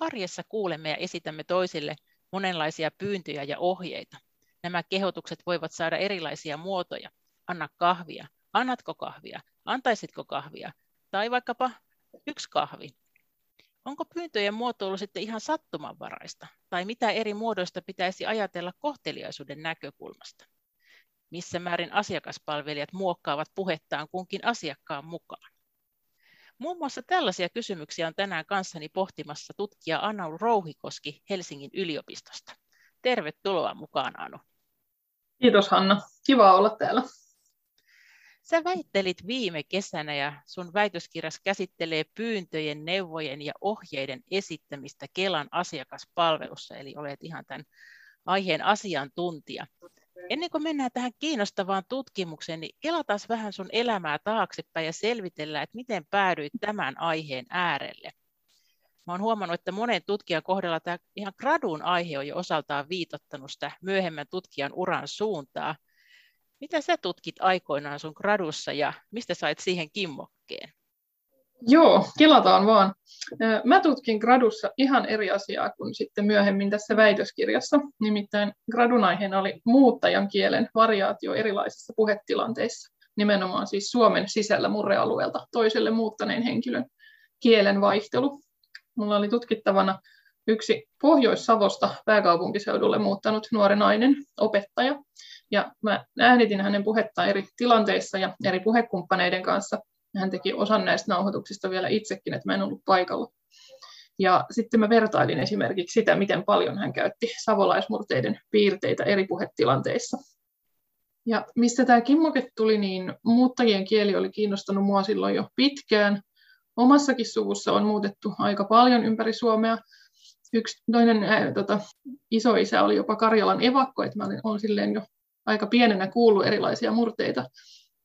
Arjessa kuulemme ja esitämme toisille monenlaisia pyyntöjä ja ohjeita. Nämä kehotukset voivat saada erilaisia muotoja. Anna kahvia. Annatko kahvia? Antaisitko kahvia? Tai vaikkapa yksi kahvi. Onko pyyntöjen muotoilu sitten ihan sattumanvaraista? Tai mitä eri muodoista pitäisi ajatella kohteliaisuuden näkökulmasta? Missä määrin asiakaspalvelijat muokkaavat puhettaan kunkin asiakkaan mukaan? Muun muassa tällaisia kysymyksiä on tänään kanssani pohtimassa tutkija Anu Rouhikoski Helsingin yliopistosta. Tervetuloa mukaan, Anu. Kiitos Hanna. Kiva olla täällä. Sä väittelit viime kesänä ja sun väitöskirjas käsittelee pyyntöjen, neuvojen ja ohjeiden esittämistä Kelan asiakaspalvelussa, eli olet ihan tämän aiheen asiantuntija. Ennen kuin mennään tähän kiinnostavaan tutkimukseen, niin kelataan vähän sun elämää taaksepäin ja selvitellään, että miten päädyit tämän aiheen äärelle. Mä oon huomannut, että monen tutkijan kohdalla tämä ihan gradun aihe on jo osaltaan viitottanut sitä myöhemmän tutkijan uran suuntaa. Mitä sä tutkit aikoinaan sun gradussa ja mistä sait siihen kimmokkeen? Joo, kelataan vaan. Mä tutkin gradussa ihan eri asiaa kuin sitten myöhemmin tässä väitöskirjassa. Nimittäin gradun aiheena oli muuttajan kielen variaatio erilaisissa puhetilanteissa, nimenomaan siis Suomen sisällä murrealueelta toiselle muuttaneen henkilön kielen vaihtelu. Mulla oli tutkittavana yksi Pohjois-Savosta pääkaupunkiseudulle muuttanut nuori nainen, opettaja. Ja mä äänitin hänen puhettaan eri tilanteissa ja eri puhekumppaneiden kanssa hän teki osan näistä nauhoituksista vielä itsekin, että mä en ollut paikalla. Ja sitten mä vertailin esimerkiksi sitä, miten paljon hän käytti savolaismurteiden piirteitä eri puhetilanteissa. Ja mistä tämä kimmoke tuli, niin muuttajien kieli oli kiinnostanut mua silloin jo pitkään. Omassakin suvussa on muutettu aika paljon ympäri Suomea. Yksi toinen ää, tota, isoisä oli jopa Karjalan evakko, että mä olen silleen jo aika pienenä kuullut erilaisia murteita.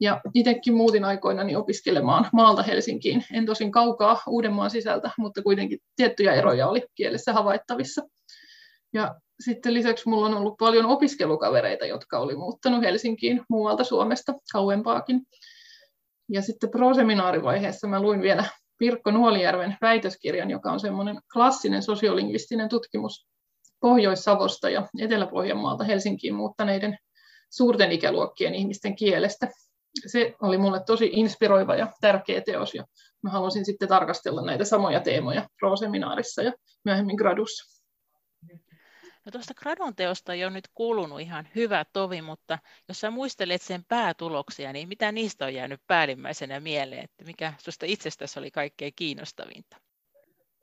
Ja itsekin muutin aikoinani opiskelemaan maalta Helsinkiin. En tosin kaukaa Uudenmaan sisältä, mutta kuitenkin tiettyjä eroja oli kielessä havaittavissa. Ja sitten lisäksi minulla on ollut paljon opiskelukavereita, jotka oli muuttanut Helsinkiin muualta Suomesta kauempaakin. Ja sitten proseminaarivaiheessa mä luin vielä Pirkko Nuolijärven väitöskirjan, joka on semmoinen klassinen sosiolingvistinen tutkimus Pohjois-Savosta ja Etelä-Pohjanmaalta Helsinkiin muuttaneiden suurten ikäluokkien ihmisten kielestä se oli mulle tosi inspiroiva ja tärkeä teos, ja mä halusin sitten tarkastella näitä samoja teemoja pro-seminaarissa ja myöhemmin gradussa. No tuosta gradun teosta ei ole nyt kulunut ihan hyvä tovi, mutta jos sä muistelet sen päätuloksia, niin mitä niistä on jäänyt päällimmäisenä mieleen, että mikä susta itsestäsi oli kaikkein kiinnostavinta?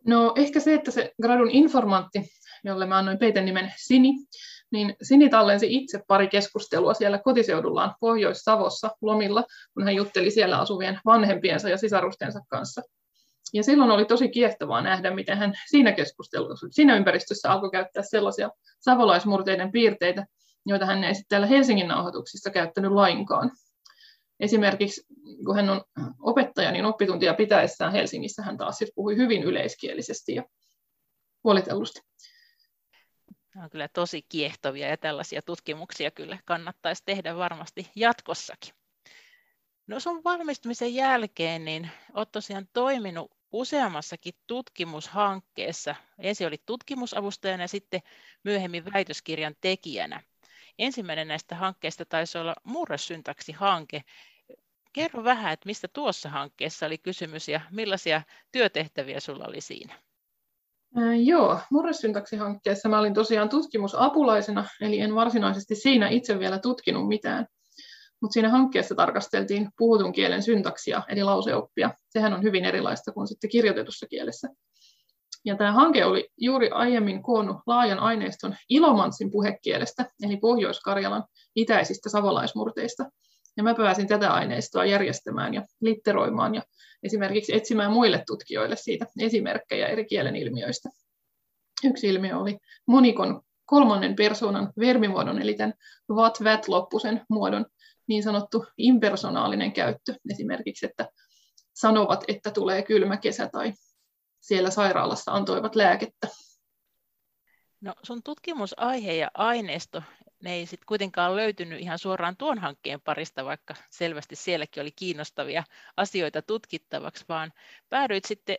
No ehkä se, että se gradun informantti, jolle mä annoin peiten nimen Sini, niin Sini tallensi itse pari keskustelua siellä kotiseudullaan Pohjois-Savossa lomilla, kun hän jutteli siellä asuvien vanhempiensa ja sisarustensa kanssa. Ja silloin oli tosi kiehtovaa nähdä, miten hän siinä keskustelussa, siinä ympäristössä alkoi käyttää sellaisia savolaismurteiden piirteitä, joita hän ei sitten täällä Helsingin nauhoituksissa käyttänyt lainkaan. Esimerkiksi kun hän on opettaja, niin oppituntia pitäessään Helsingissä hän taas puhui hyvin yleiskielisesti ja puolitellusti. Nämä on kyllä tosi kiehtovia ja tällaisia tutkimuksia kyllä kannattaisi tehdä varmasti jatkossakin. No sun valmistumisen jälkeen niin olet tosiaan toiminut useammassakin tutkimushankkeessa. Ensin oli tutkimusavustajana ja sitten myöhemmin väitöskirjan tekijänä. Ensimmäinen näistä hankkeista taisi olla murresyntaksi-hanke. Kerro vähän, että mistä tuossa hankkeessa oli kysymys ja millaisia työtehtäviä sulla oli siinä? Joo, murresyntaksihankkeessa mä olin tosiaan tutkimusapulaisena, eli en varsinaisesti siinä itse vielä tutkinut mitään. Mutta siinä hankkeessa tarkasteltiin puhutun kielen syntaksia, eli lauseoppia. Sehän on hyvin erilaista kuin sitten kirjoitetussa kielessä. Ja tämä hanke oli juuri aiemmin koonnut laajan aineiston Ilomantsin puhekielestä, eli Pohjois-Karjalan itäisistä savolaismurteista. Ja mä pääsin tätä aineistoa järjestämään ja litteroimaan ja esimerkiksi etsimään muille tutkijoille siitä esimerkkejä eri kielen ilmiöistä. Yksi ilmiö oli monikon kolmannen persoonan vermimuodon, eli tämän what-that-loppusen muodon niin sanottu impersonaalinen käyttö. Esimerkiksi, että sanovat, että tulee kylmä kesä tai siellä sairaalassa antoivat lääkettä. No sun tutkimusaihe ja aineisto, ne ei sitten kuitenkaan löytynyt ihan suoraan tuon hankkeen parista, vaikka selvästi sielläkin oli kiinnostavia asioita tutkittavaksi, vaan päädyit sitten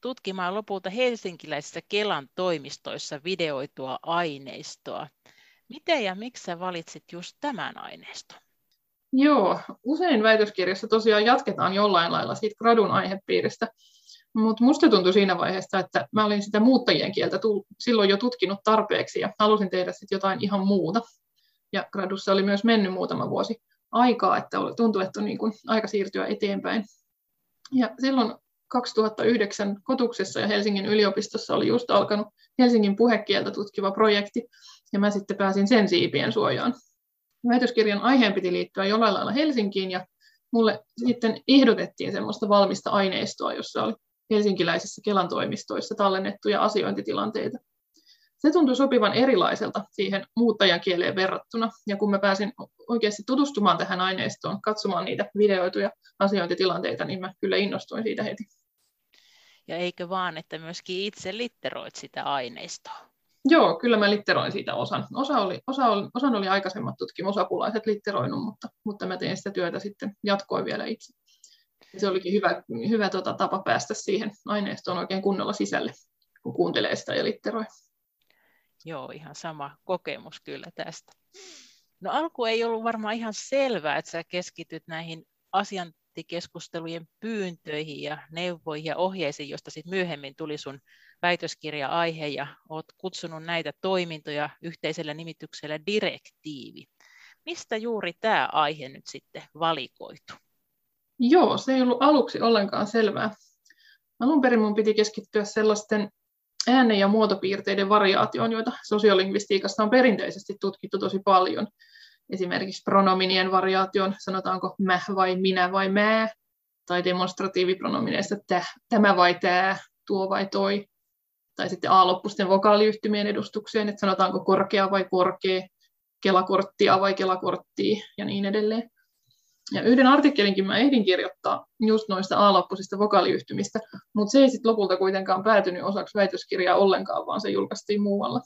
tutkimaan lopulta helsinkiläisissä Kelan toimistoissa videoitua aineistoa. Miten ja miksi sä valitsit just tämän aineiston? Joo, usein väitöskirjassa tosiaan jatketaan jollain lailla siitä gradun aihepiiristä, mutta musta tuntui siinä vaiheessa, että mä olin sitä muuttajien kieltä silloin jo tutkinut tarpeeksi ja halusin tehdä sitten jotain ihan muuta. Ja gradussa oli myös mennyt muutama vuosi aikaa, että tuntui, että on niin kuin aika siirtyä eteenpäin. Ja silloin 2009 Kotuksessa ja Helsingin yliopistossa oli just alkanut Helsingin puhekieltä tutkiva projekti, ja mä sitten pääsin sen siipien suojaan. Väitöskirjan aiheen piti liittyä jollain lailla Helsinkiin, ja mulle sitten ehdotettiin semmoista valmista aineistoa, jossa oli helsinkiläisissä Kelan toimistoissa tallennettuja asiointitilanteita. Se tuntui sopivan erilaiselta siihen muuttajan kieleen verrattuna, ja kun mä pääsin oikeasti tutustumaan tähän aineistoon, katsomaan niitä videoituja asiointitilanteita, niin mä kyllä innostuin siitä heti. Ja eikö vaan, että myöskin itse litteroit sitä aineistoa? Joo, kyllä mä litteroin siitä osan. Osa oli, osa oli, osan oli aikaisemmat tutkimusapulaiset litteroinut, mutta, mutta mä tein sitä työtä sitten jatkoin vielä itse se olikin hyvä, hyvä tota, tapa päästä siihen aineistoon oikein kunnolla sisälle, kun kuuntelee sitä ja litteroi. Joo, ihan sama kokemus kyllä tästä. No alku ei ollut varmaan ihan selvää, että sä keskityt näihin asiantikeskustelujen pyyntöihin ja neuvoihin ja ohjeisiin, josta sitten myöhemmin tuli sun väitöskirja-aihe ja oot kutsunut näitä toimintoja yhteisellä nimityksellä direktiivi. Mistä juuri tämä aihe nyt sitten valikoitu? Joo, se ei ollut aluksi ollenkaan selvää. Alun perin mun piti keskittyä sellaisten äänen- ja muotopiirteiden variaatioon, joita sosiolingvistiikassa on perinteisesti tutkittu tosi paljon. Esimerkiksi pronominien variaation, sanotaanko mä vai minä vai mä, tai demonstratiivipronomineista täh, tämä vai tämä, tuo vai toi, tai sitten A-loppusten vokaaliyhtymien edustukseen, että sanotaanko korkea vai korkea, kelakorttia vai kelakorttia ja niin edelleen. Ja yhden artikkelinkin mä ehdin kirjoittaa just noista A-loppuisista vokaaliyhtymistä, mutta se ei sitten lopulta kuitenkaan päätynyt osaksi väitöskirjaa ollenkaan, vaan se julkaistiin muualla.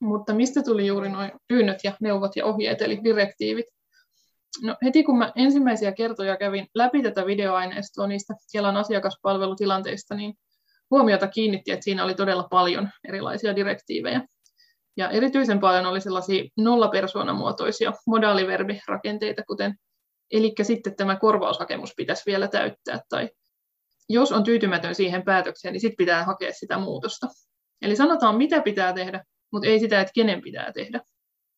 Mutta mistä tuli juuri noin pyynnöt ja neuvot ja ohjeet, eli direktiivit? No, heti kun mä ensimmäisiä kertoja kävin läpi tätä videoaineistoa niistä Kelan asiakaspalvelutilanteista, niin huomiota kiinnitti, että siinä oli todella paljon erilaisia direktiivejä. Ja erityisen paljon oli sellaisia nollapersoonamuotoisia modaaliverbirakenteita, kuten Eli sitten tämä korvaushakemus pitäisi vielä täyttää, tai jos on tyytymätön siihen päätökseen, niin sitten pitää hakea sitä muutosta. Eli sanotaan, mitä pitää tehdä, mutta ei sitä, että kenen pitää tehdä.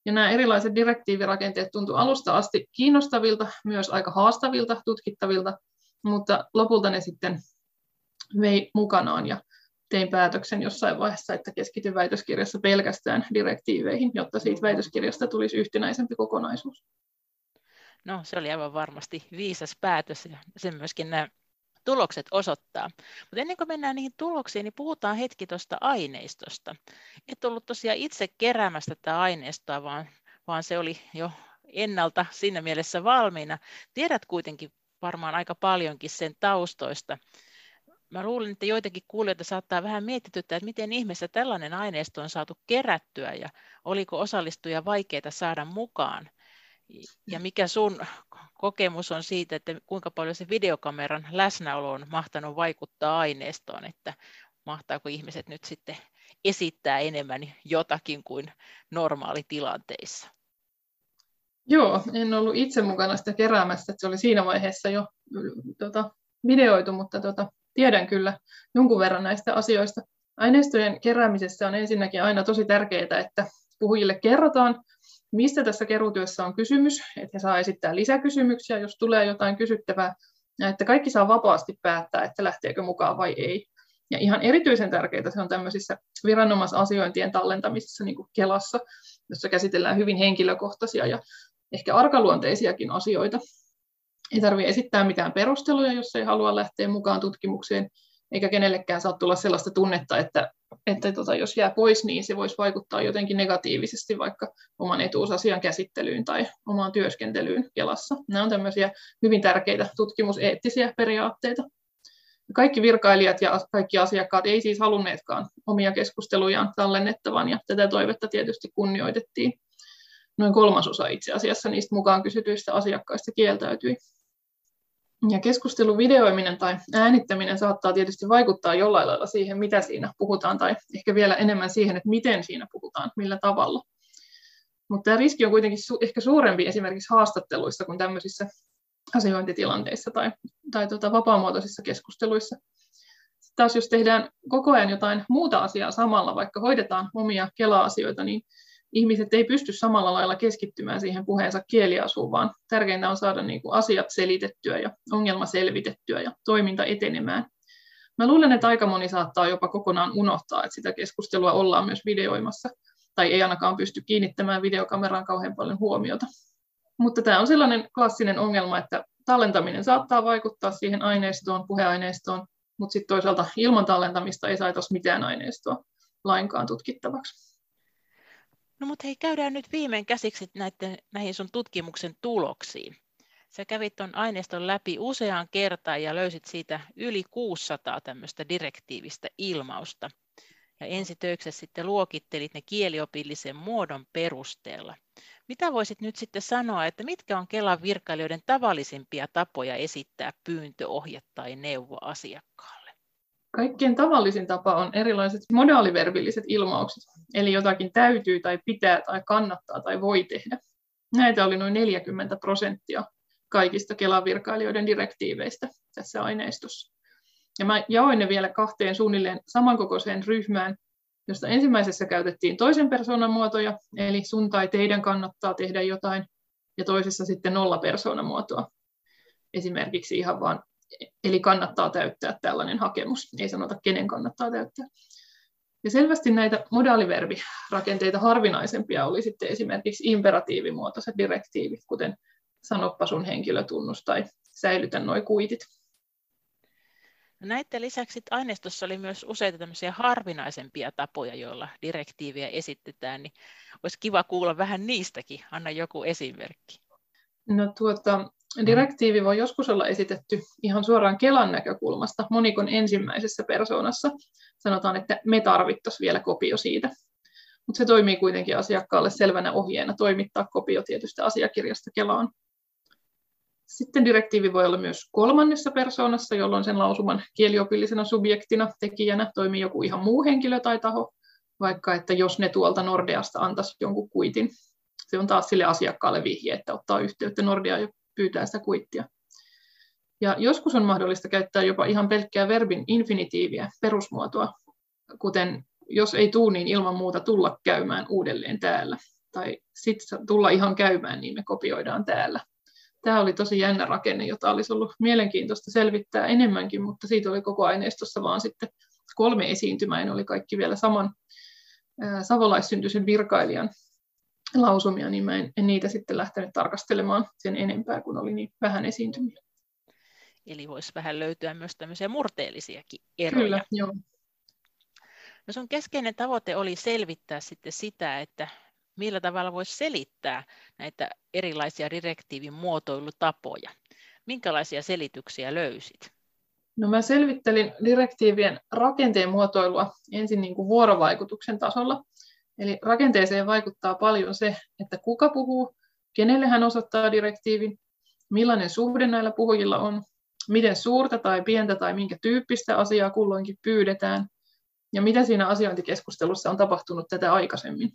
Ja nämä erilaiset direktiivirakenteet tuntuivat alusta asti kiinnostavilta, myös aika haastavilta, tutkittavilta, mutta lopulta ne sitten vei mukanaan ja tein päätöksen jossain vaiheessa, että keskityn väitöskirjassa pelkästään direktiiveihin, jotta siitä väitöskirjasta tulisi yhtenäisempi kokonaisuus. No, se oli aivan varmasti viisas päätös ja sen myöskin nämä tulokset osoittaa. Mutta ennen kuin mennään niihin tuloksiin, niin puhutaan hetki tuosta aineistosta. Et ollut tosiaan itse keräämästä tätä aineistoa, vaan, vaan se oli jo ennalta siinä mielessä valmiina. Tiedät kuitenkin varmaan aika paljonkin sen taustoista. Mä luulen, että joitakin kuulijoita saattaa vähän mietityttää, että miten ihmeessä tällainen aineisto on saatu kerättyä ja oliko osallistuja vaikeita saada mukaan ja mikä sun kokemus on siitä, että kuinka paljon se videokameran läsnäolo on mahtanut vaikuttaa aineistoon, että mahtaako ihmiset nyt sitten esittää enemmän jotakin kuin normaalitilanteissa? Joo, en ollut itse mukana sitä keräämässä, että se oli siinä vaiheessa jo tota, videoitu, mutta tota, tiedän kyllä jonkun verran näistä asioista. Aineistojen keräämisessä on ensinnäkin aina tosi tärkeää, että puhujille kerrotaan, mistä tässä keruutyössä on kysymys, että he saa esittää lisäkysymyksiä, jos tulee jotain kysyttävää, ja että kaikki saa vapaasti päättää, että lähteekö mukaan vai ei. Ja ihan erityisen tärkeää se on tämmöisissä viranomaisasiointien tallentamisissa, niin kuin Kelassa, jossa käsitellään hyvin henkilökohtaisia ja ehkä arkaluonteisiakin asioita. Ei tarvitse esittää mitään perusteluja, jos ei halua lähteä mukaan tutkimukseen, eikä kenellekään saa tulla sellaista tunnetta, että, että tota, jos jää pois, niin se voisi vaikuttaa jotenkin negatiivisesti vaikka oman etuusasian käsittelyyn tai omaan työskentelyyn Kelassa. Nämä on tämmöisiä hyvin tärkeitä tutkimuseettisiä periaatteita. Kaikki virkailijat ja kaikki asiakkaat ei siis halunneetkaan omia keskustelujaan tallennettavan, ja tätä toivetta tietysti kunnioitettiin. Noin kolmasosa itse asiassa niistä mukaan kysytyistä asiakkaista kieltäytyi. Ja keskustelun videoiminen tai äänittäminen saattaa tietysti vaikuttaa jollain lailla siihen, mitä siinä puhutaan, tai ehkä vielä enemmän siihen, että miten siinä puhutaan, millä tavalla. Mutta tämä riski on kuitenkin su- ehkä suurempi esimerkiksi haastatteluissa kuin tämmöisissä asiointitilanteissa tai, tai tota vapaamuotoisissa keskusteluissa. Sitten taas jos tehdään koko ajan jotain muuta asiaa samalla, vaikka hoidetaan omia kela-asioita, niin ihmiset ei pysty samalla lailla keskittymään siihen puheensa kieliasuun, vaan tärkeintä on saada niin kuin asiat selitettyä ja ongelma selvitettyä ja toiminta etenemään. Mä luulen, että aika moni saattaa jopa kokonaan unohtaa, että sitä keskustelua ollaan myös videoimassa, tai ei ainakaan pysty kiinnittämään videokameraan kauhean paljon huomiota. Mutta tämä on sellainen klassinen ongelma, että tallentaminen saattaa vaikuttaa siihen aineistoon, puheaineistoon, mutta sitten toisaalta ilman tallentamista ei saataisi mitään aineistoa lainkaan tutkittavaksi. No mutta hei, käydään nyt viimein käsiksi näiden, näihin sun tutkimuksen tuloksiin. Sä kävit tuon aineiston läpi useaan kertaan ja löysit siitä yli 600 tämmöistä direktiivistä ilmausta. Ja ensitöiksessä sitten luokittelit ne kieliopillisen muodon perusteella. Mitä voisit nyt sitten sanoa, että mitkä on Kelan virkailijoiden tavallisimpia tapoja esittää pyyntö, ohje tai neuvo asiakkaalle? Kaikkein tavallisin tapa on erilaiset modaaliverbilliset ilmaukset, eli jotakin täytyy tai pitää tai kannattaa tai voi tehdä. Näitä oli noin 40 prosenttia kaikista Kelan virkailijoiden direktiiveistä tässä aineistossa. Ja mä jaoin ne vielä kahteen suunnilleen samankokoiseen ryhmään, josta ensimmäisessä käytettiin toisen persoonan muotoja, eli sun tai teidän kannattaa tehdä jotain, ja toisessa sitten nolla persoonan muotoa. Esimerkiksi ihan vaan, eli kannattaa täyttää tällainen hakemus, ei sanota kenen kannattaa täyttää. Ja selvästi näitä modaaliverbirakenteita harvinaisempia oli sitten esimerkiksi imperatiivimuotoiset direktiivit, kuten sanoppa sun henkilötunnus tai säilytä nuo kuitit. No näiden lisäksi aineistossa oli myös useita tämmöisiä harvinaisempia tapoja, joilla direktiiviä esitetään, niin olisi kiva kuulla vähän niistäkin. Anna joku esimerkki. No tuota, direktiivi voi joskus olla esitetty ihan suoraan Kelan näkökulmasta monikon ensimmäisessä persoonassa. Sanotaan, että me tarvittaisiin vielä kopio siitä. Mutta se toimii kuitenkin asiakkaalle selvänä ohjeena toimittaa kopio tietystä asiakirjasta Kelaan. Sitten direktiivi voi olla myös kolmannessa persoonassa, jolloin sen lausuman kieliopillisena subjektina, tekijänä toimii joku ihan muu henkilö tai taho, vaikka että jos ne tuolta Nordeasta antaisi jonkun kuitin. Se on taas sille asiakkaalle vihje, että ottaa yhteyttä Nordeaan pyytää sitä kuittia. Ja joskus on mahdollista käyttää jopa ihan pelkkää verbin infinitiiviä, perusmuotoa, kuten jos ei tuu, niin ilman muuta tulla käymään uudelleen täällä. Tai sitten tulla ihan käymään, niin me kopioidaan täällä tämä oli tosi jännä rakenne, jota olisi ollut mielenkiintoista selvittää enemmänkin, mutta siitä oli koko aineistossa vaan sitten kolme esiintymää, oli kaikki vielä saman savolaissyntyisen virkailijan lausumia, niin mä en, en niitä sitten lähtenyt tarkastelemaan sen enempää, kun oli niin vähän esiintymiä. Eli voisi vähän löytyä myös tämmöisiä murteellisiakin eroja. Kyllä, joo. No sun keskeinen tavoite oli selvittää sitten sitä, että millä tavalla voisi selittää näitä erilaisia direktiivin muotoilutapoja. Minkälaisia selityksiä löysit? No mä selvittelin direktiivien rakenteen muotoilua ensin niin kuin vuorovaikutuksen tasolla. Eli rakenteeseen vaikuttaa paljon se, että kuka puhuu, kenelle hän osoittaa direktiivin, millainen suhde näillä puhujilla on, miten suurta tai pientä tai minkä tyyppistä asiaa kulloinkin pyydetään, ja mitä siinä asiointikeskustelussa on tapahtunut tätä aikaisemmin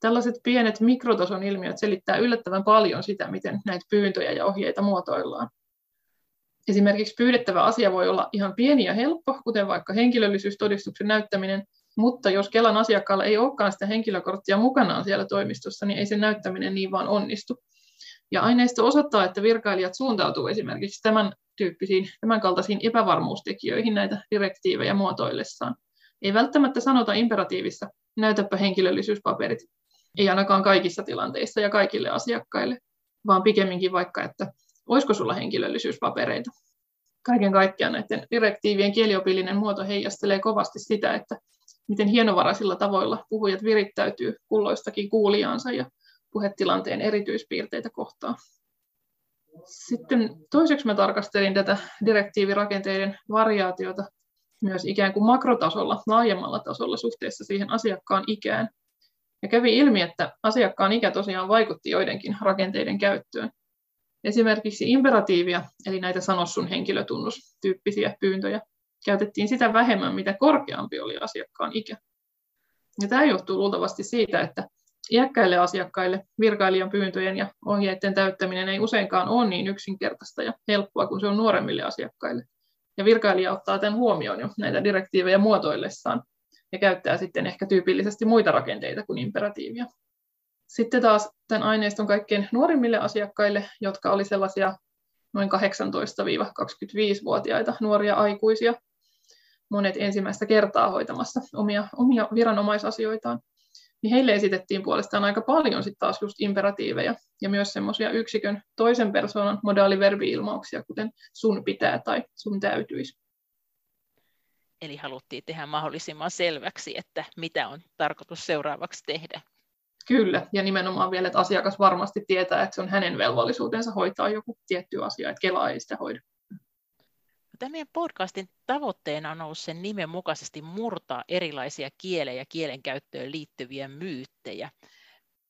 tällaiset pienet mikrotason ilmiöt selittää yllättävän paljon sitä, miten näitä pyyntöjä ja ohjeita muotoillaan. Esimerkiksi pyydettävä asia voi olla ihan pieni ja helppo, kuten vaikka henkilöllisyystodistuksen näyttäminen, mutta jos Kelan asiakkaalla ei olekaan sitä henkilökorttia mukanaan siellä toimistossa, niin ei sen näyttäminen niin vaan onnistu. Ja aineisto osoittaa, että virkailijat suuntautuu esimerkiksi tämän tyyppisiin, tämän kaltaisiin epävarmuustekijöihin näitä direktiivejä muotoillessaan. Ei välttämättä sanota imperatiivissa, näytäpä henkilöllisyyspaperit. Ei ainakaan kaikissa tilanteissa ja kaikille asiakkaille, vaan pikemminkin vaikka, että olisiko sulla henkilöllisyyspapereita. Kaiken kaikkiaan näiden direktiivien kieliopillinen muoto heijastelee kovasti sitä, että miten hienovaraisilla tavoilla puhujat virittäytyy kulloistakin kuulijaansa ja puhetilanteen erityispiirteitä kohtaan. Sitten toiseksi mä tarkastelin tätä direktiivirakenteiden variaatiota myös ikään kuin makrotasolla, laajemmalla tasolla suhteessa siihen asiakkaan ikään. Ja kävi ilmi, että asiakkaan ikä tosiaan vaikutti joidenkin rakenteiden käyttöön. Esimerkiksi imperatiivia, eli näitä sanossun henkilötunnustyyppisiä pyyntöjä, käytettiin sitä vähemmän, mitä korkeampi oli asiakkaan ikä. Ja tämä johtuu luultavasti siitä, että iäkkäille asiakkaille virkailijan pyyntöjen ja ohjeiden täyttäminen ei useinkaan ole niin yksinkertaista ja helppoa kuin se on nuoremmille asiakkaille. Ja virkailija ottaa tämän huomioon jo näitä direktiivejä muotoillessaan ja käyttää sitten ehkä tyypillisesti muita rakenteita kuin imperatiivia. Sitten taas tämän aineiston kaikkein nuorimmille asiakkaille, jotka oli sellaisia noin 18-25-vuotiaita nuoria aikuisia, monet ensimmäistä kertaa hoitamassa omia, omia viranomaisasioitaan, niin heille esitettiin puolestaan aika paljon sitten taas just imperatiiveja ja myös semmoisia yksikön toisen persoonan modaaliverbi-ilmauksia, kuten sun pitää tai sun täytyisi. Eli haluttiin tehdä mahdollisimman selväksi, että mitä on tarkoitus seuraavaksi tehdä. Kyllä, ja nimenomaan vielä, että asiakas varmasti tietää, että se on hänen velvollisuutensa hoitaa joku tietty asia, että Kela ei sitä hoida. Tämän meidän podcastin tavoitteena on ollut sen nimen mukaisesti murtaa erilaisia kielen ja kielenkäyttöön liittyviä myyttejä.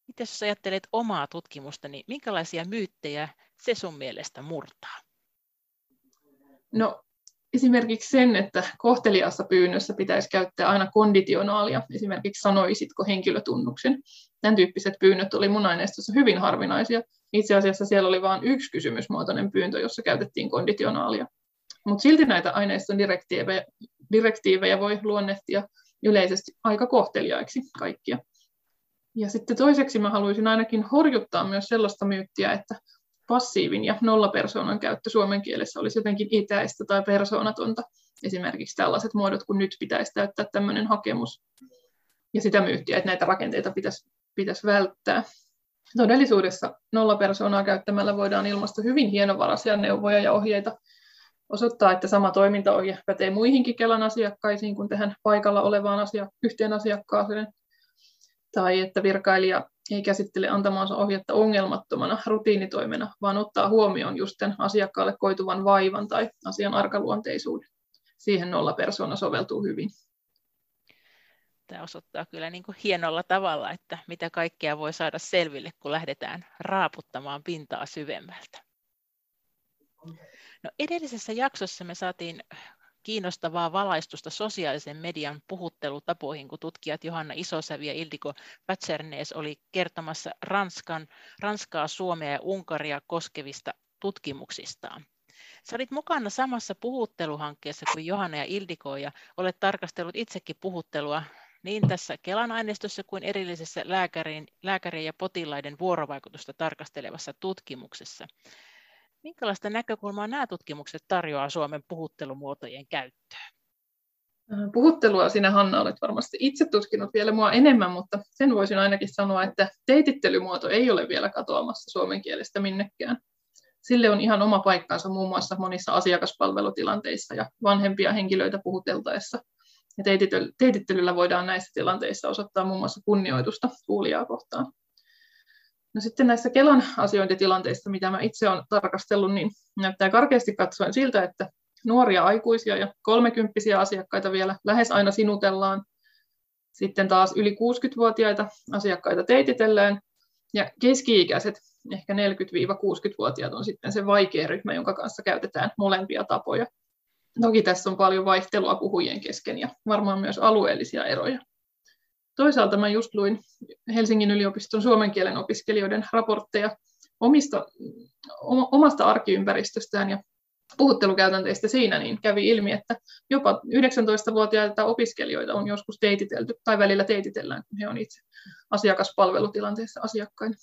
Miten jos ajattelet omaa tutkimusta, niin minkälaisia myyttejä se sun mielestä murtaa? No esimerkiksi sen, että kohteliaassa pyynnössä pitäisi käyttää aina konditionaalia, esimerkiksi sanoisitko henkilötunnuksen. Tämän tyyppiset pyynnöt oli mun aineistossa hyvin harvinaisia. Itse asiassa siellä oli vain yksi kysymysmuotoinen pyyntö, jossa käytettiin konditionaalia. Mutta silti näitä aineiston direktiivejä, direktiivejä voi luonnehtia yleisesti aika kohteliaiksi kaikkia. Ja sitten toiseksi mä haluaisin ainakin horjuttaa myös sellaista myyttiä, että passiivin ja nollapersoonan käyttö suomen kielessä olisi jotenkin itäistä tai persoonatonta. Esimerkiksi tällaiset muodot, kun nyt pitäisi täyttää tämmöinen hakemus. Ja sitä myyttiä, että näitä rakenteita pitäisi, pitäisi välttää. Todellisuudessa nollapersoonaa käyttämällä voidaan ilmaista hyvin hienovaraisia neuvoja ja ohjeita osoittaa, että sama toimintaohje pätee muihinkin Kelan asiakkaisiin kuin tähän paikalla olevaan asia, yhteen asiakkaaseen, tai että virkailija ei käsittele antamaansa ohjetta ongelmattomana rutiinitoimena, vaan ottaa huomioon just asiakkaalle koituvan vaivan tai asian arkaluonteisuuden. Siihen nolla persona soveltuu hyvin. Tämä osoittaa kyllä niin kuin hienolla tavalla, että mitä kaikkea voi saada selville, kun lähdetään raaputtamaan pintaa syvemmältä. No, edellisessä jaksossa me saatiin kiinnostavaa valaistusta sosiaalisen median puhuttelutapoihin, kun tutkijat Johanna Isosävi ja Ildiko Patsernees oli kertomassa Ranskan, Ranskaa, Suomea ja Unkaria koskevista tutkimuksistaan. Sä olit mukana samassa puhutteluhankkeessa kuin Johanna ja Ildiko ja olet tarkastellut itsekin puhuttelua niin tässä Kelan aineistossa kuin erillisessä lääkärin, lääkärin ja potilaiden vuorovaikutusta tarkastelevassa tutkimuksessa. Minkälaista näkökulmaa nämä tutkimukset tarjoaa Suomen puhuttelumuotojen käyttöön? Äh, puhuttelua sinä Hanna olet varmasti itse tutkinut vielä mua enemmän, mutta sen voisin ainakin sanoa, että teitittelymuoto ei ole vielä katoamassa suomen kielestä minnekään. Sille on ihan oma paikkansa muun muassa monissa asiakaspalvelutilanteissa ja vanhempia henkilöitä puhuteltaessa. Ja teitittelyllä voidaan näissä tilanteissa osoittaa muun muassa kunnioitusta kuulijaa kohtaan. No sitten näissä Kelan asiointitilanteissa, mitä mä itse olen tarkastellut, niin näyttää karkeasti katsoen siltä, että nuoria aikuisia ja kolmekymppisiä asiakkaita vielä lähes aina sinutellaan. Sitten taas yli 60-vuotiaita asiakkaita teititellään ja keski-ikäiset, ehkä 40-60-vuotiaat on sitten se vaikea ryhmä, jonka kanssa käytetään molempia tapoja. Toki tässä on paljon vaihtelua puhujien kesken ja varmaan myös alueellisia eroja. Toisaalta mä just luin Helsingin yliopiston suomen kielen opiskelijoiden raportteja omista, omasta arkiympäristöstään ja puhuttelukäytänteistä siinä, niin kävi ilmi, että jopa 19-vuotiaita opiskelijoita on joskus teititelty, tai välillä teititellään, kun he on itse asiakaspalvelutilanteessa asiakkaina.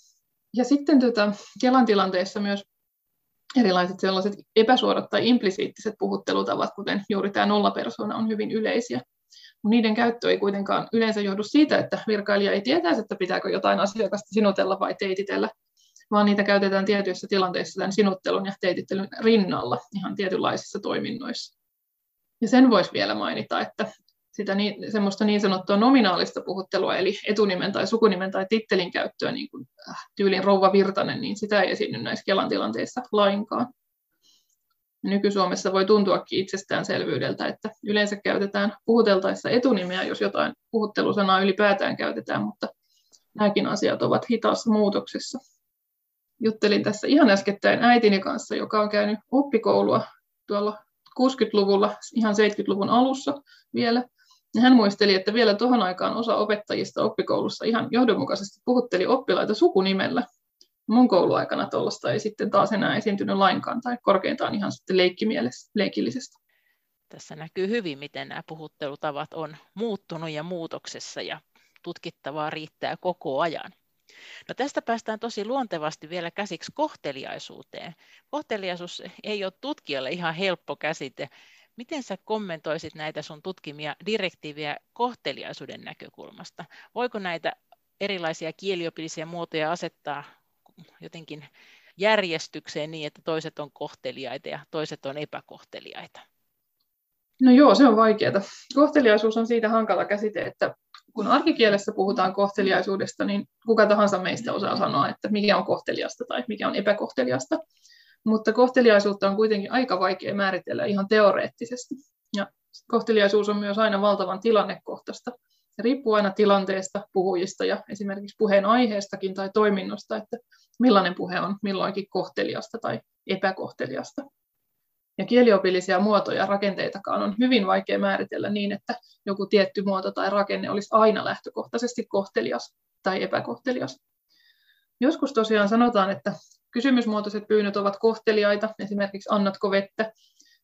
Ja sitten tota, Kelan tilanteessa myös erilaiset sellaiset epäsuorat tai implisiittiset puhuttelutavat, kuten juuri tämä nollapersona, on hyvin yleisiä. Niiden käyttö ei kuitenkaan yleensä johdu siitä, että virkailija ei tietäisi, että pitääkö jotain asiakasta sinutella vai teititellä, vaan niitä käytetään tietyissä tilanteissa tämän sinuttelun ja teitittelyn rinnalla ihan tietynlaisissa toiminnoissa. Ja sen voisi vielä mainita, että sitä niin, semmoista niin sanottua nominaalista puhuttelua, eli etunimen tai sukunimen tai tittelin käyttöä, niin kuin äh, tyylin rouva Virtanen, niin sitä ei esiinny näissä Kelan tilanteissa lainkaan. Nyky-Suomessa voi tuntuakin itsestäänselvyydeltä, että yleensä käytetään puhuteltaessa etunimeä, jos jotain puhuttelusanaa ylipäätään käytetään, mutta nämäkin asiat ovat hitaassa muutoksessa. Juttelin tässä ihan äskettäin äitini kanssa, joka on käynyt oppikoulua tuolla 60-luvulla, ihan 70-luvun alussa vielä. Ja hän muisteli, että vielä tuohon aikaan osa opettajista oppikoulussa ihan johdonmukaisesti puhutteli oppilaita sukunimellä. Mun kouluaikana tuollaista ei sitten taas enää esiintynyt lainkaan, tai korkeintaan ihan sitten leikkillisesti. Tässä näkyy hyvin, miten nämä puhuttelutavat on muuttunut ja muutoksessa, ja tutkittavaa riittää koko ajan. No tästä päästään tosi luontevasti vielä käsiksi kohteliaisuuteen. Kohteliaisuus ei ole tutkijalle ihan helppo käsite. Miten sä kommentoisit näitä sun tutkimia direktiiviä kohteliaisuuden näkökulmasta? Voiko näitä erilaisia kieliopillisia muotoja asettaa jotenkin järjestykseen niin, että toiset on kohteliaita ja toiset on epäkohteliaita? No joo, se on vaikeaa. Kohteliaisuus on siitä hankala käsite, että kun arkikielessä puhutaan kohteliaisuudesta, niin kuka tahansa meistä osaa sanoa, että mikä on kohteliasta tai mikä on epäkohteliasta. Mutta kohteliaisuutta on kuitenkin aika vaikea määritellä ihan teoreettisesti. Ja kohteliaisuus on myös aina valtavan tilannekohtaista. Se riippuu aina tilanteesta, puhujista ja esimerkiksi puheen aiheestakin tai toiminnosta, että millainen puhe on milloinkin kohteliasta tai epäkohteliasta. Ja kieliopillisia muotoja ja rakenteitakaan on hyvin vaikea määritellä niin, että joku tietty muoto tai rakenne olisi aina lähtökohtaisesti kohtelias tai epäkohtelias. Joskus tosiaan sanotaan, että kysymysmuotoiset pyynnöt ovat kohteliaita, esimerkiksi annatko vettä,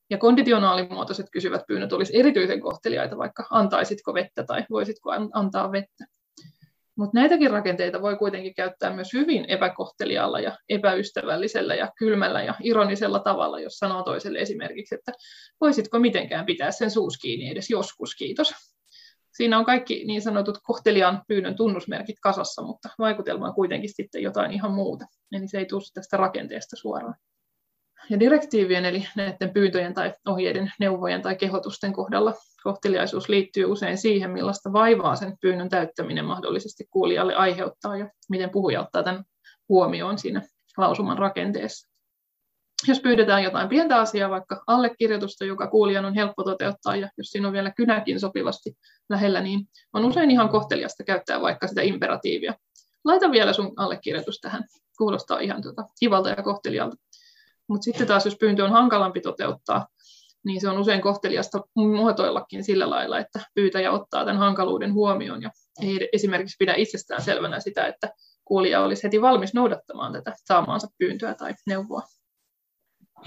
ja konditionaalimuotoiset kysyvät pyynnöt olisi erityisen kohteliaita, vaikka antaisitko vettä tai voisitko antaa vettä. Mutta näitäkin rakenteita voi kuitenkin käyttää myös hyvin epäkohteliaalla ja epäystävällisellä ja kylmällä ja ironisella tavalla, jos sanoo toiselle esimerkiksi, että voisitko mitenkään pitää sen suus kiinni edes joskus, kiitos. Siinä on kaikki niin sanotut kohteliaan pyynnön tunnusmerkit kasassa, mutta vaikutelma on kuitenkin sitten jotain ihan muuta. Eli se ei tule tästä rakenteesta suoraan. Ja direktiivien eli näiden pyyntöjen tai ohjeiden, neuvojen tai kehotusten kohdalla kohteliaisuus liittyy usein siihen, millaista vaivaa sen pyynnön täyttäminen mahdollisesti kuulijalle aiheuttaa ja miten puhuja ottaa tämän huomioon siinä lausuman rakenteessa. Jos pyydetään jotain pientä asiaa, vaikka allekirjoitusta, joka kuulijan on helppo toteuttaa, ja jos siinä on vielä kynäkin sopivasti lähellä, niin on usein ihan kohteliasta käyttää vaikka sitä imperatiivia. Laita vielä sun allekirjoitus tähän. Kuulostaa ihan tuota, kivalta ja kohtelialta. Mutta sitten taas, jos pyyntö on hankalampi toteuttaa, niin se on usein kohteliasta muotoillakin sillä lailla, että pyytäjä ottaa tämän hankaluuden huomioon ja ei esimerkiksi pidä itsestään selvänä sitä, että kuulija olisi heti valmis noudattamaan tätä saamaansa pyyntöä tai neuvoa.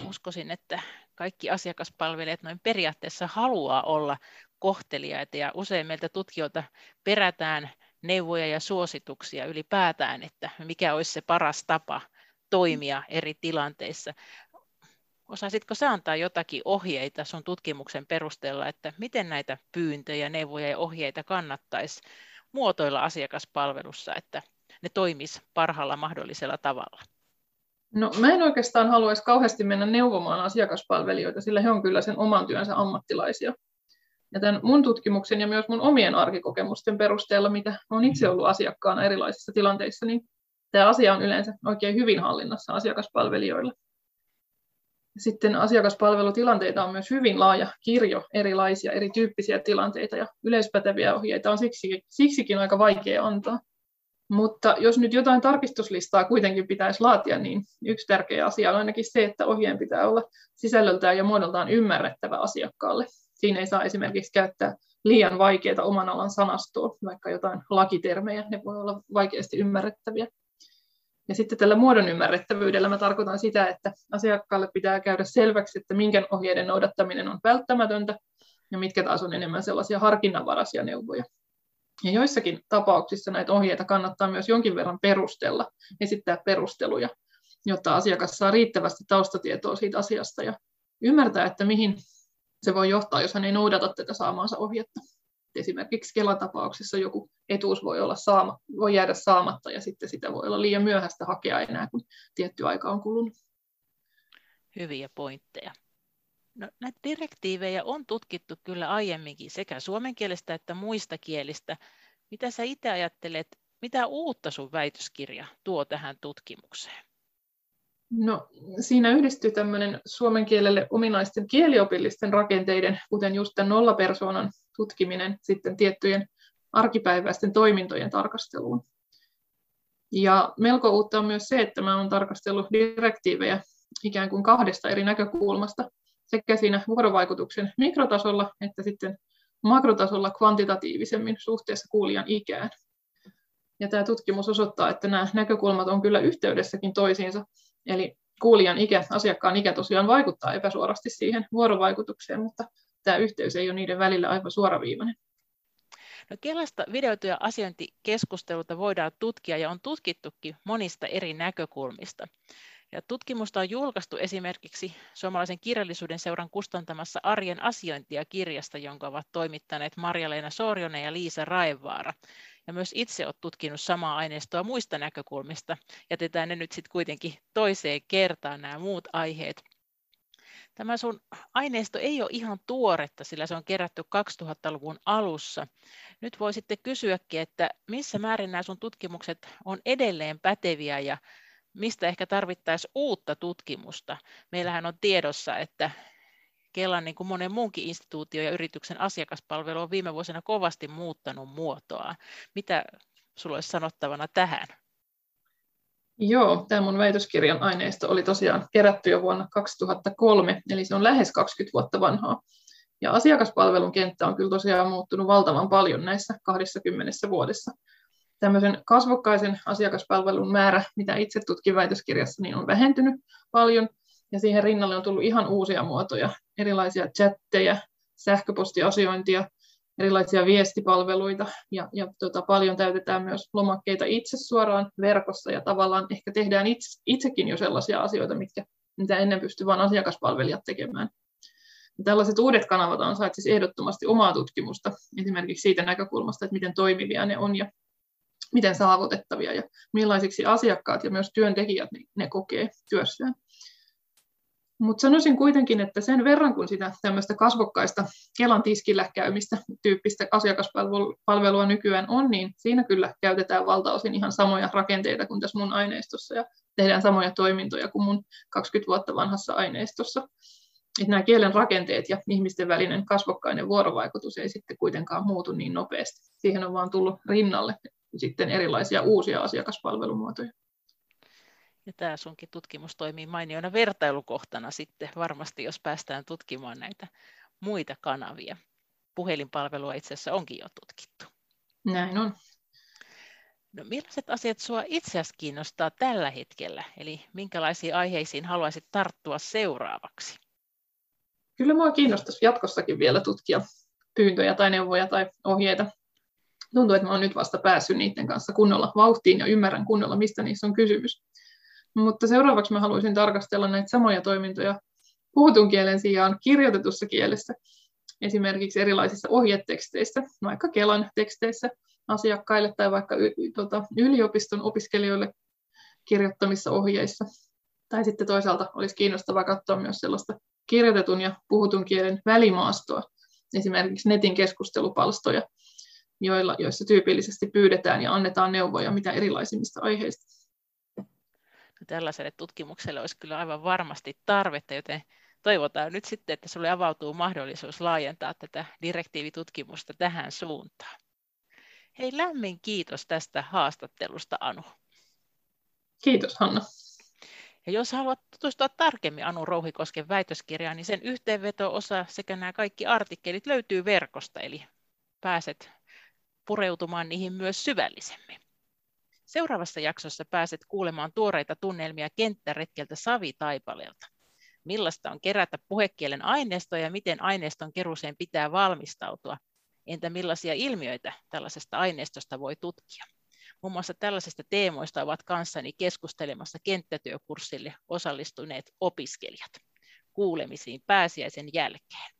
Uskoisin, että kaikki asiakaspalvelijat noin periaatteessa haluaa olla kohteliaita ja usein meiltä tutkijoilta perätään neuvoja ja suosituksia ylipäätään, että mikä olisi se paras tapa toimia eri tilanteissa. Osaisitko sä antaa jotakin ohjeita sun tutkimuksen perusteella, että miten näitä pyyntöjä, neuvoja ja ohjeita kannattaisi muotoilla asiakaspalvelussa, että ne toimis parhaalla mahdollisella tavalla? No, mä en oikeastaan haluaisi kauheasti mennä neuvomaan asiakaspalvelijoita, sillä he on kyllä sen oman työnsä ammattilaisia. Ja tämän mun tutkimuksen ja myös mun omien arkikokemusten perusteella, mitä olen itse ollut asiakkaana erilaisissa tilanteissa, niin tämä asia on yleensä oikein hyvin hallinnassa asiakaspalvelijoilla. Sitten asiakaspalvelutilanteita on myös hyvin laaja kirjo erilaisia, erityyppisiä tilanteita ja yleispäteviä ohjeita on siksikin, siksikin aika vaikea antaa. Mutta jos nyt jotain tarkistuslistaa kuitenkin pitäisi laatia, niin yksi tärkeä asia on ainakin se, että ohjeen pitää olla sisällöltään ja muodoltaan ymmärrettävä asiakkaalle. Siinä ei saa esimerkiksi käyttää liian vaikeita oman alan sanastoa, vaikka jotain lakitermejä, ne voi olla vaikeasti ymmärrettäviä. Ja sitten tällä muodon ymmärrettävyydellä mä tarkoitan sitä, että asiakkaalle pitää käydä selväksi, että minkä ohjeiden noudattaminen on välttämätöntä ja mitkä taas on enemmän sellaisia harkinnanvaraisia neuvoja. Ja joissakin tapauksissa näitä ohjeita kannattaa myös jonkin verran perustella, esittää perusteluja, jotta asiakas saa riittävästi taustatietoa siitä asiasta ja ymmärtää, että mihin se voi johtaa, jos hän ei noudata tätä saamaansa ohjetta. Esimerkiksi Kelatapauksessa joku etuus voi, olla saama, voi jäädä saamatta ja sitten sitä voi olla liian myöhäistä hakea enää, kun tietty aika on kulunut. Hyviä pointteja. No, näitä direktiivejä on tutkittu kyllä aiemminkin sekä suomen kielestä että muista kielistä. Mitä sä itse ajattelet, mitä uutta sun väitöskirja tuo tähän tutkimukseen? No, siinä yhdistyy tämmöinen suomen kielelle ominaisten kieliopillisten rakenteiden, kuten just tämän nollapersoonan tutkiminen sitten tiettyjen arkipäiväisten toimintojen tarkasteluun. Ja melko uutta on myös se, että mä olen tarkastellut direktiivejä ikään kuin kahdesta eri näkökulmasta, sekä siinä vuorovaikutuksen mikrotasolla että sitten makrotasolla kvantitatiivisemmin suhteessa kuulijan ikään. Ja tämä tutkimus osoittaa, että nämä näkökulmat on kyllä yhteydessäkin toisiinsa, Eli kuulijan ikä, asiakkaan ikä tosiaan vaikuttaa epäsuorasti siihen vuorovaikutukseen, mutta tämä yhteys ei ole niiden välillä aivan suoraviivainen. No Kelasta videoita ja asiointikeskusteluta voidaan tutkia ja on tutkittukin monista eri näkökulmista. Ja tutkimusta on julkaistu esimerkiksi suomalaisen kirjallisuuden seuran kustantamassa Arjen asiointia kirjasta, jonka ovat toimittaneet Marja-Leena Sorjonen ja Liisa Raevaara. Ja myös itse olet tutkinut samaa aineistoa muista näkökulmista. Jätetään ne nyt sitten kuitenkin toiseen kertaan nämä muut aiheet. Tämä sun aineisto ei ole ihan tuoretta, sillä se on kerätty 2000-luvun alussa. Nyt voi sitten kysyäkin, että missä määrin nämä sun tutkimukset on edelleen päteviä ja mistä ehkä tarvittaisiin uutta tutkimusta. Meillähän on tiedossa, että Kelan niin kuin monen muunkin instituutio ja yrityksen asiakaspalvelu on viime vuosina kovasti muuttanut muotoa. Mitä sulla olisi sanottavana tähän? Joo, tämä mun väitöskirjan aineisto oli tosiaan kerätty jo vuonna 2003, eli se on lähes 20 vuotta vanhaa. Ja asiakaspalvelun kenttä on kyllä tosiaan muuttunut valtavan paljon näissä 20 vuodessa tämmöisen kasvokkaisen asiakaspalvelun määrä, mitä itse tutkin väitöskirjassa, niin on vähentynyt paljon. Ja siihen rinnalle on tullut ihan uusia muotoja, erilaisia chatteja, sähköpostiasiointia, erilaisia viestipalveluita ja, ja tota, paljon täytetään myös lomakkeita itse suoraan verkossa ja tavallaan ehkä tehdään itse, itsekin jo sellaisia asioita, mitkä, mitä ennen pystyi vain asiakaspalvelijat tekemään. Ja tällaiset uudet kanavat ansaitsisivat ehdottomasti omaa tutkimusta, esimerkiksi siitä näkökulmasta, että miten toimivia ne on ja miten saavutettavia ja millaisiksi asiakkaat ja myös työntekijät ne kokee työssään. Mutta sanoisin kuitenkin, että sen verran kun sitä tämmöistä kasvokkaista Kelan tiskillä käymistä tyyppistä asiakaspalvelua nykyään on, niin siinä kyllä käytetään valtaosin ihan samoja rakenteita kuin tässä mun aineistossa ja tehdään samoja toimintoja kuin mun 20 vuotta vanhassa aineistossa. Että nämä kielen rakenteet ja ihmisten välinen kasvokkainen vuorovaikutus ei sitten kuitenkaan muutu niin nopeasti. Siihen on vaan tullut rinnalle sitten erilaisia uusia asiakaspalvelumuotoja. Ja tämä sunkin tutkimus toimii mainioina vertailukohtana sitten varmasti, jos päästään tutkimaan näitä muita kanavia. Puhelinpalvelua itse asiassa onkin jo tutkittu. Näin on. No, millaiset asiat sinua itse asiassa kiinnostaa tällä hetkellä? Eli minkälaisiin aiheisiin haluaisit tarttua seuraavaksi? Kyllä minua kiinnostaisi jatkossakin vielä tutkia pyyntöjä tai neuvoja tai ohjeita tuntuu, että oon nyt vasta päässyt niiden kanssa kunnolla vauhtiin ja ymmärrän kunnolla, mistä niissä on kysymys. Mutta seuraavaksi mä haluaisin tarkastella näitä samoja toimintoja puhutun kielen sijaan kirjoitetussa kielessä, esimerkiksi erilaisissa ohjeteksteissä, vaikka Kelan teksteissä asiakkaille tai vaikka y- tota, yliopiston opiskelijoille kirjoittamissa ohjeissa. Tai sitten toisaalta olisi kiinnostavaa katsoa myös sellaista kirjoitetun ja puhutun kielen välimaastoa, esimerkiksi netin keskustelupalstoja, joilla, joissa tyypillisesti pyydetään ja annetaan neuvoja mitä erilaisimmista aiheista. Tällaiselle tutkimukselle olisi kyllä aivan varmasti tarvetta, joten toivotaan nyt sitten, että sinulle avautuu mahdollisuus laajentaa tätä direktiivitutkimusta tähän suuntaan. Hei, lämmin kiitos tästä haastattelusta, Anu. Kiitos, Hanna. Ja jos haluat tutustua tarkemmin Anu Rouhikosken väitöskirjaan, niin sen yhteenveto-osa sekä nämä kaikki artikkelit löytyy verkosta, eli pääset pureutumaan niihin myös syvällisemmin. Seuraavassa jaksossa pääset kuulemaan tuoreita tunnelmia kenttäretkeltä Savitaipaleelta. Millaista on kerätä puhekielen aineistoa ja miten aineiston keruuseen pitää valmistautua? Entä millaisia ilmiöitä tällaisesta aineistosta voi tutkia? Muun muassa tällaisista teemoista ovat kanssani keskustelemassa kenttätyökurssille osallistuneet opiskelijat. Kuulemisiin pääsiäisen jälkeen.